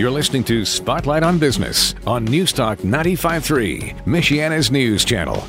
You're listening to Spotlight on Business on Newstalk 95.3, Michiana's news channel.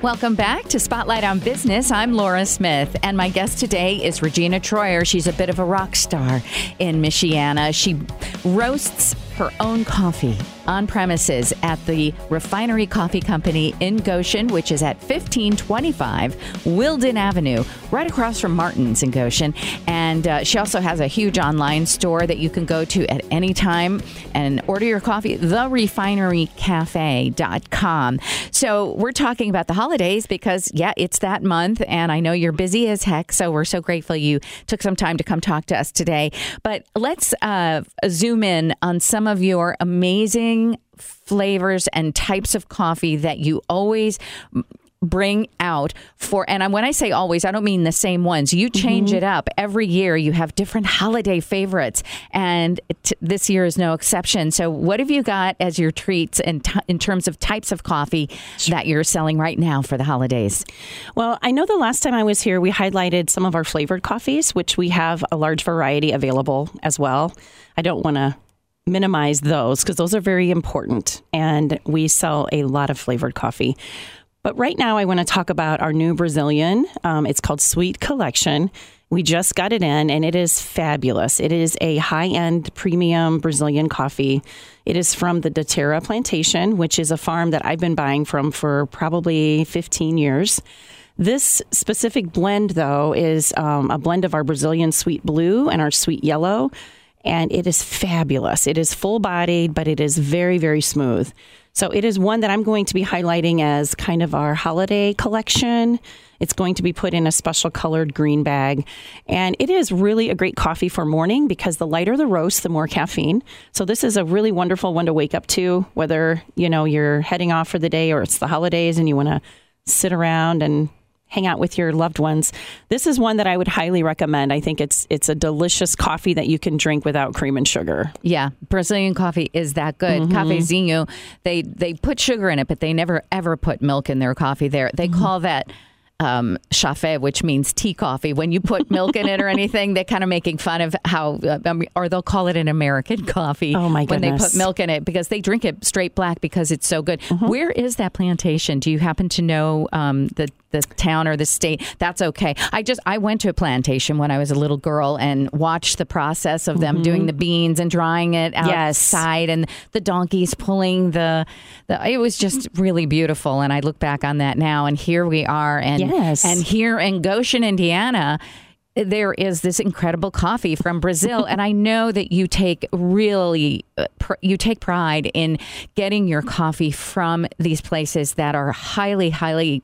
Welcome back to Spotlight on Business. I'm Laura Smith, and my guest today is Regina Troyer. She's a bit of a rock star in Michiana. She roasts her own coffee on premises at the Refinery Coffee Company in Goshen, which is at 1525 Wilden Avenue, right across from Martin's in Goshen. And uh, she also has a huge online store that you can go to at any time and order your coffee, therefinerycafe.com. So we're talking about the holidays because, yeah, it's that month, and I know you're busy as heck. So we're so grateful you took some time to come talk to us today. But let's uh, zoom in on some of your amazing flavors and types of coffee that you always bring out for and when I say always I don't mean the same ones. You change mm-hmm. it up. Every year you have different holiday favorites and t- this year is no exception. So what have you got as your treats in, t- in terms of types of coffee that you're selling right now for the holidays? Well I know the last time I was here we highlighted some of our flavored coffees which we have a large variety available as well. I don't want to minimize those because those are very important and we sell a lot of flavored coffee. But right now, I want to talk about our new Brazilian. Um, it's called Sweet Collection. We just got it in and it is fabulous. It is a high end premium Brazilian coffee. It is from the Daterra Plantation, which is a farm that I've been buying from for probably 15 years. This specific blend, though, is um, a blend of our Brazilian sweet blue and our sweet yellow and it is fabulous. It is full bodied, but it is very, very smooth. So it is one that I'm going to be highlighting as kind of our holiday collection. It's going to be put in a special colored green bag. And it is really a great coffee for morning because the lighter the roast, the more caffeine. So this is a really wonderful one to wake up to, whether, you know, you're heading off for the day or it's the holidays and you want to sit around and hang out with your loved ones. This is one that I would highly recommend. I think it's it's a delicious coffee that you can drink without cream and sugar. Yeah, Brazilian coffee is that good. mm hmm Cafezinho, they they put sugar in it, but they never ever put milk in their coffee. There, they mm-hmm. call that um, chafe, which means tea coffee. When you put milk in it or anything, they're kind of making fun of how, uh, um, or they'll call it an American coffee. Oh my goodness! When they put milk in it because they drink it straight black because it's so good. Mm-hmm. Where is that plantation? Do you happen to know um, the the town or the state? That's okay. I just I went to a plantation when I was a little girl and watched the process of them mm-hmm. doing the beans and drying it outside, yes. and the donkeys pulling the, the. It was just really beautiful, and I look back on that now, and here we are, and Yes. And here in Goshen, Indiana, there is this incredible coffee from Brazil, and I know that you take really uh, pr- you take pride in getting your coffee from these places that are highly, highly.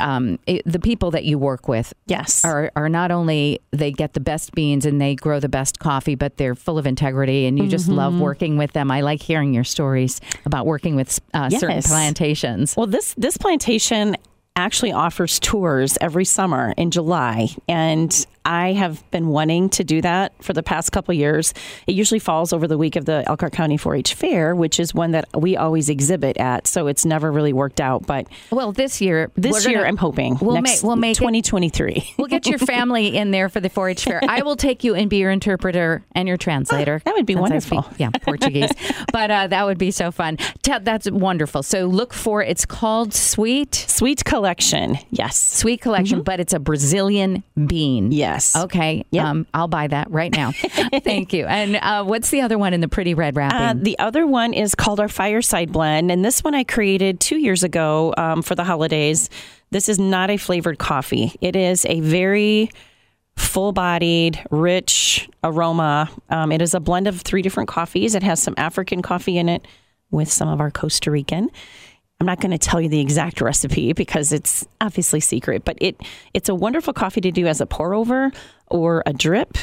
Um, it, the people that you work with, yes, are are not only they get the best beans and they grow the best coffee, but they're full of integrity, and you just mm-hmm. love working with them. I like hearing your stories about working with uh, yes. certain plantations. Well, this this plantation actually offers tours every summer in July. And I have been wanting to do that for the past couple years. It usually falls over the week of the Elkhart County 4-H Fair, which is one that we always exhibit at. So it's never really worked out. But well, this year, this year, gonna, I'm hoping we'll make we'll make 2023. It, we'll get your family in there for the 4-H Fair. I will take you and be your interpreter and your translator. Oh, that would be wonderful. Speak, yeah, Portuguese, but uh, that would be so fun. That's wonderful. So look for it's called Sweet Sweet Collection. Yes, Sweet Collection, mm-hmm. but it's a Brazilian bean. Yes. Yes. Okay. Yep. Um, I'll buy that right now. Thank you. And uh, what's the other one in the pretty red wrapping? Uh, the other one is called our Fireside Blend, and this one I created two years ago um, for the holidays. This is not a flavored coffee. It is a very full bodied, rich aroma. Um, it is a blend of three different coffees. It has some African coffee in it with some of our Costa Rican. I'm not going to tell you the exact recipe because it's obviously secret, but it it's a wonderful coffee to do as a pour over or a drip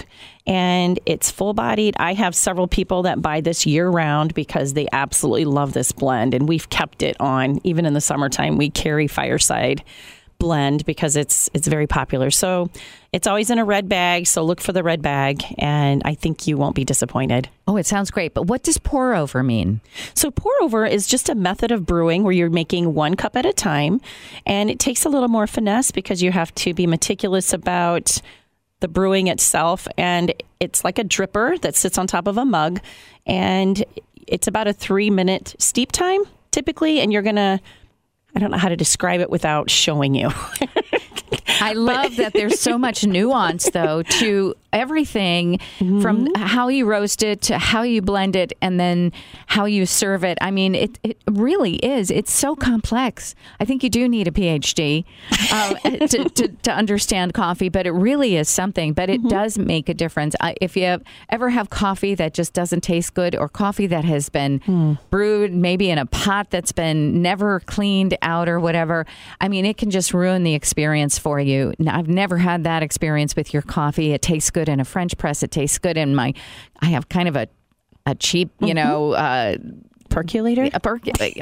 and it's full bodied. I have several people that buy this year round because they absolutely love this blend and we've kept it on even in the summertime. We carry Fireside blend because it's it's very popular. So it's always in a red bag, so look for the red bag and I think you won't be disappointed. Oh, it sounds great. But what does pour over mean? So pour over is just a method of brewing where you're making one cup at a time and it takes a little more finesse because you have to be meticulous about the brewing itself, and it's like a dripper that sits on top of a mug, and it's about a three minute steep time typically, and you're gonna. I don't know how to describe it without showing you. I love that there's so much nuance, though, to everything mm-hmm. from how you roast it to how you blend it and then how you serve it. I mean, it, it really is. It's so complex. I think you do need a PhD uh, to, to, to, understand coffee, but it really is something. But it mm-hmm. does make a difference. If you ever have coffee that just doesn't taste good or coffee that has been mm. brewed maybe in a pot that's been never cleaned out or whatever, I mean, it can just ruin the experience for you. I've never had that experience with your coffee. It tastes good in a French press. It tastes good in my. I have kind of a a cheap, you mm-hmm. know. Uh, percolator? A per-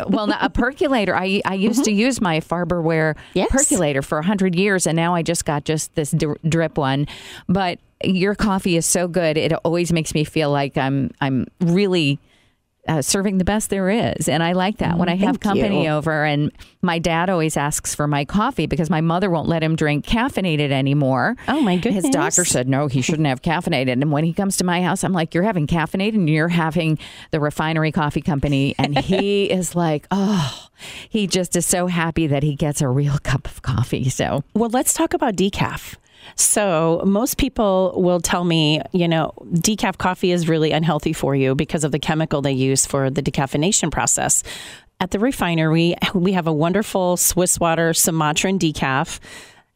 well, not a percolator. I I used mm-hmm. to use my Farberware yes. percolator for hundred years, and now I just got just this drip one. But your coffee is so good; it always makes me feel like I'm I'm really uh, serving the best there is. And I like that when I have company you. over. And my dad always asks for my coffee because my mother won't let him drink caffeinated anymore. Oh, my goodness. His doctor said, no, he shouldn't have caffeinated. And when he comes to my house, I'm like, you're having caffeinated and you're having the refinery coffee company. And he is like, oh, he just is so happy that he gets a real cup of coffee. So, well, let's talk about decaf. So, most people will tell me, you know, decaf coffee is really unhealthy for you because of the chemical they use for the decaffeination process. At the refinery, we have a wonderful Swiss water Sumatran decaf.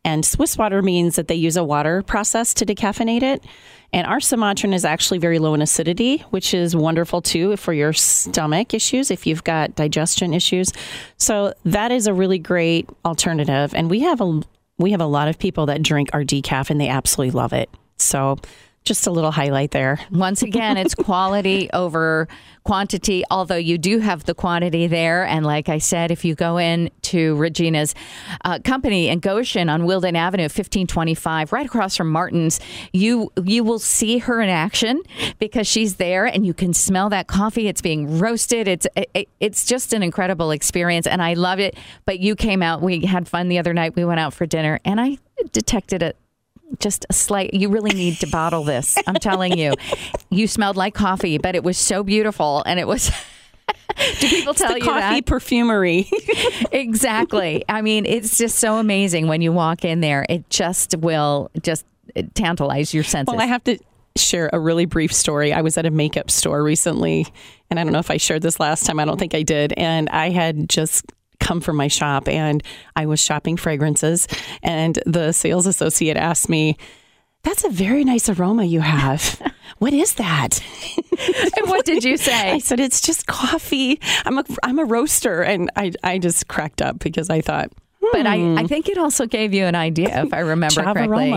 And Swiss water means that they use a water process to decaffeinate it. And our Sumatran is actually very low in acidity, which is wonderful too for your stomach issues, if you've got digestion issues. So that is a really great alternative. And we have a we have a lot of people that drink our decaf and they absolutely love it. So just a little highlight there. Once again, it's quality over quantity, although you do have the quantity there. And like I said, if you go in to Regina's uh, company in Goshen on Wilden Avenue, 1525, right across from Martin's, you you will see her in action because she's there and you can smell that coffee. It's being roasted. It's it, it's just an incredible experience and I love it. But you came out, we had fun the other night. We went out for dinner and I detected it just a slight you really need to bottle this i'm telling you. You smelled like coffee but it was so beautiful and it was do people tell you coffee that? perfumery. Exactly. I mean it's just so amazing when you walk in there it just will just tantalize your senses. Well i have to share a really brief story. I was at a makeup store recently and i don't know if i shared this last time i don't think i did and i had just come from my shop and I was shopping fragrances and the sales associate asked me, that's a very nice aroma you have. what is that? and what did you say? I said, it's just coffee. I'm a, I'm a roaster. And I, I just cracked up because I thought, but I, I hmm. think it also gave you an idea, if I remember correctly.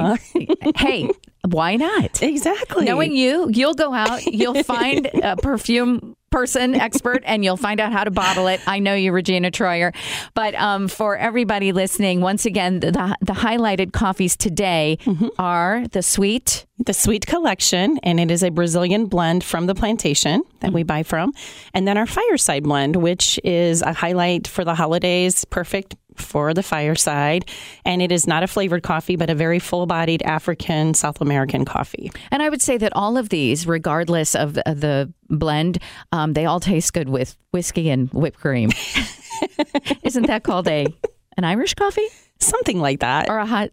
hey, why not? Exactly. Knowing you, you'll go out, you'll find a perfume person expert and you'll find out how to bottle it. I know you, Regina Troyer. But um, for everybody listening, once again, the, the highlighted coffees today mm-hmm. are the sweet. The sweet collection, and it is a Brazilian blend from the plantation that we buy from. And then our fireside blend, which is a highlight for the holidays, perfect for the fireside. And it is not a flavored coffee, but a very full bodied African South American coffee. And I would say that all of these, regardless of the blend, um, they all taste good with whiskey and whipped cream. Isn't that called a an Irish coffee? Something like that. Or a hot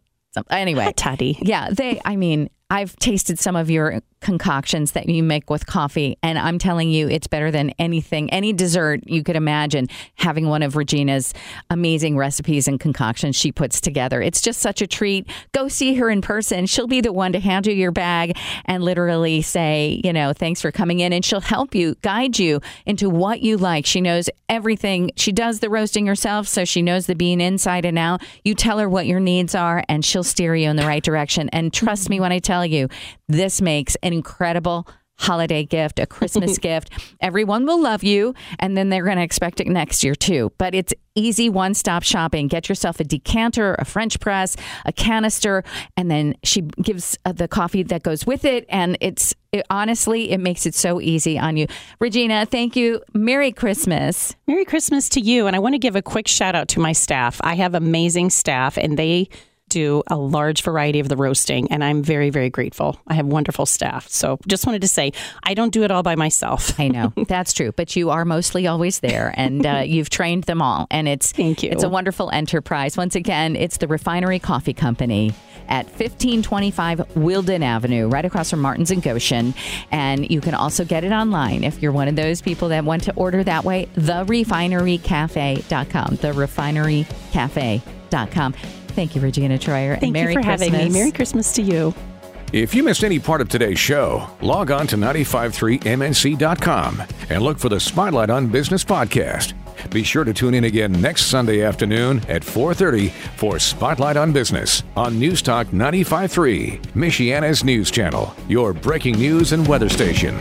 anyway. Hot toddy. Yeah, they I mean, I've tasted some of your concoctions that you make with coffee, and I'm telling you, it's better than anything, any dessert you could imagine. Having one of Regina's amazing recipes and concoctions she puts together, it's just such a treat. Go see her in person. She'll be the one to hand you your bag and literally say, you know, thanks for coming in, and she'll help you, guide you into what you like. She knows everything. She does the roasting herself, so she knows the bean inside and out. You tell her what your needs are, and she'll steer you in the right direction. And trust me when I tell you, this makes an incredible holiday gift, a Christmas gift. Everyone will love you, and then they're going to expect it next year too. But it's easy one stop shopping. Get yourself a decanter, a French press, a canister, and then she gives uh, the coffee that goes with it. And it's it, honestly, it makes it so easy on you. Regina, thank you. Merry Christmas. Merry Christmas to you. And I want to give a quick shout out to my staff. I have amazing staff, and they do a large variety of the roasting, and I'm very, very grateful. I have wonderful staff. So just wanted to say, I don't do it all by myself. I know that's true, but you are mostly always there, and uh, you've trained them all, and it's Thank you. It's a wonderful enterprise. Once again, it's the Refinery Coffee Company at 1525 Wilden Avenue, right across from Martin's and Goshen. And you can also get it online if you're one of those people that want to order that way. TheRefineryCafe.com. TheRefineryCafe.com. Thank you, Regina Troyer. Thank and Merry you for Christmas. having me. Merry Christmas to you. If you missed any part of today's show, log on to 953mnc.com and look for the Spotlight on Business podcast. Be sure to tune in again next Sunday afternoon at 4:30 for Spotlight on Business on Newstalk 953, Michiana's news channel, your breaking news and weather station.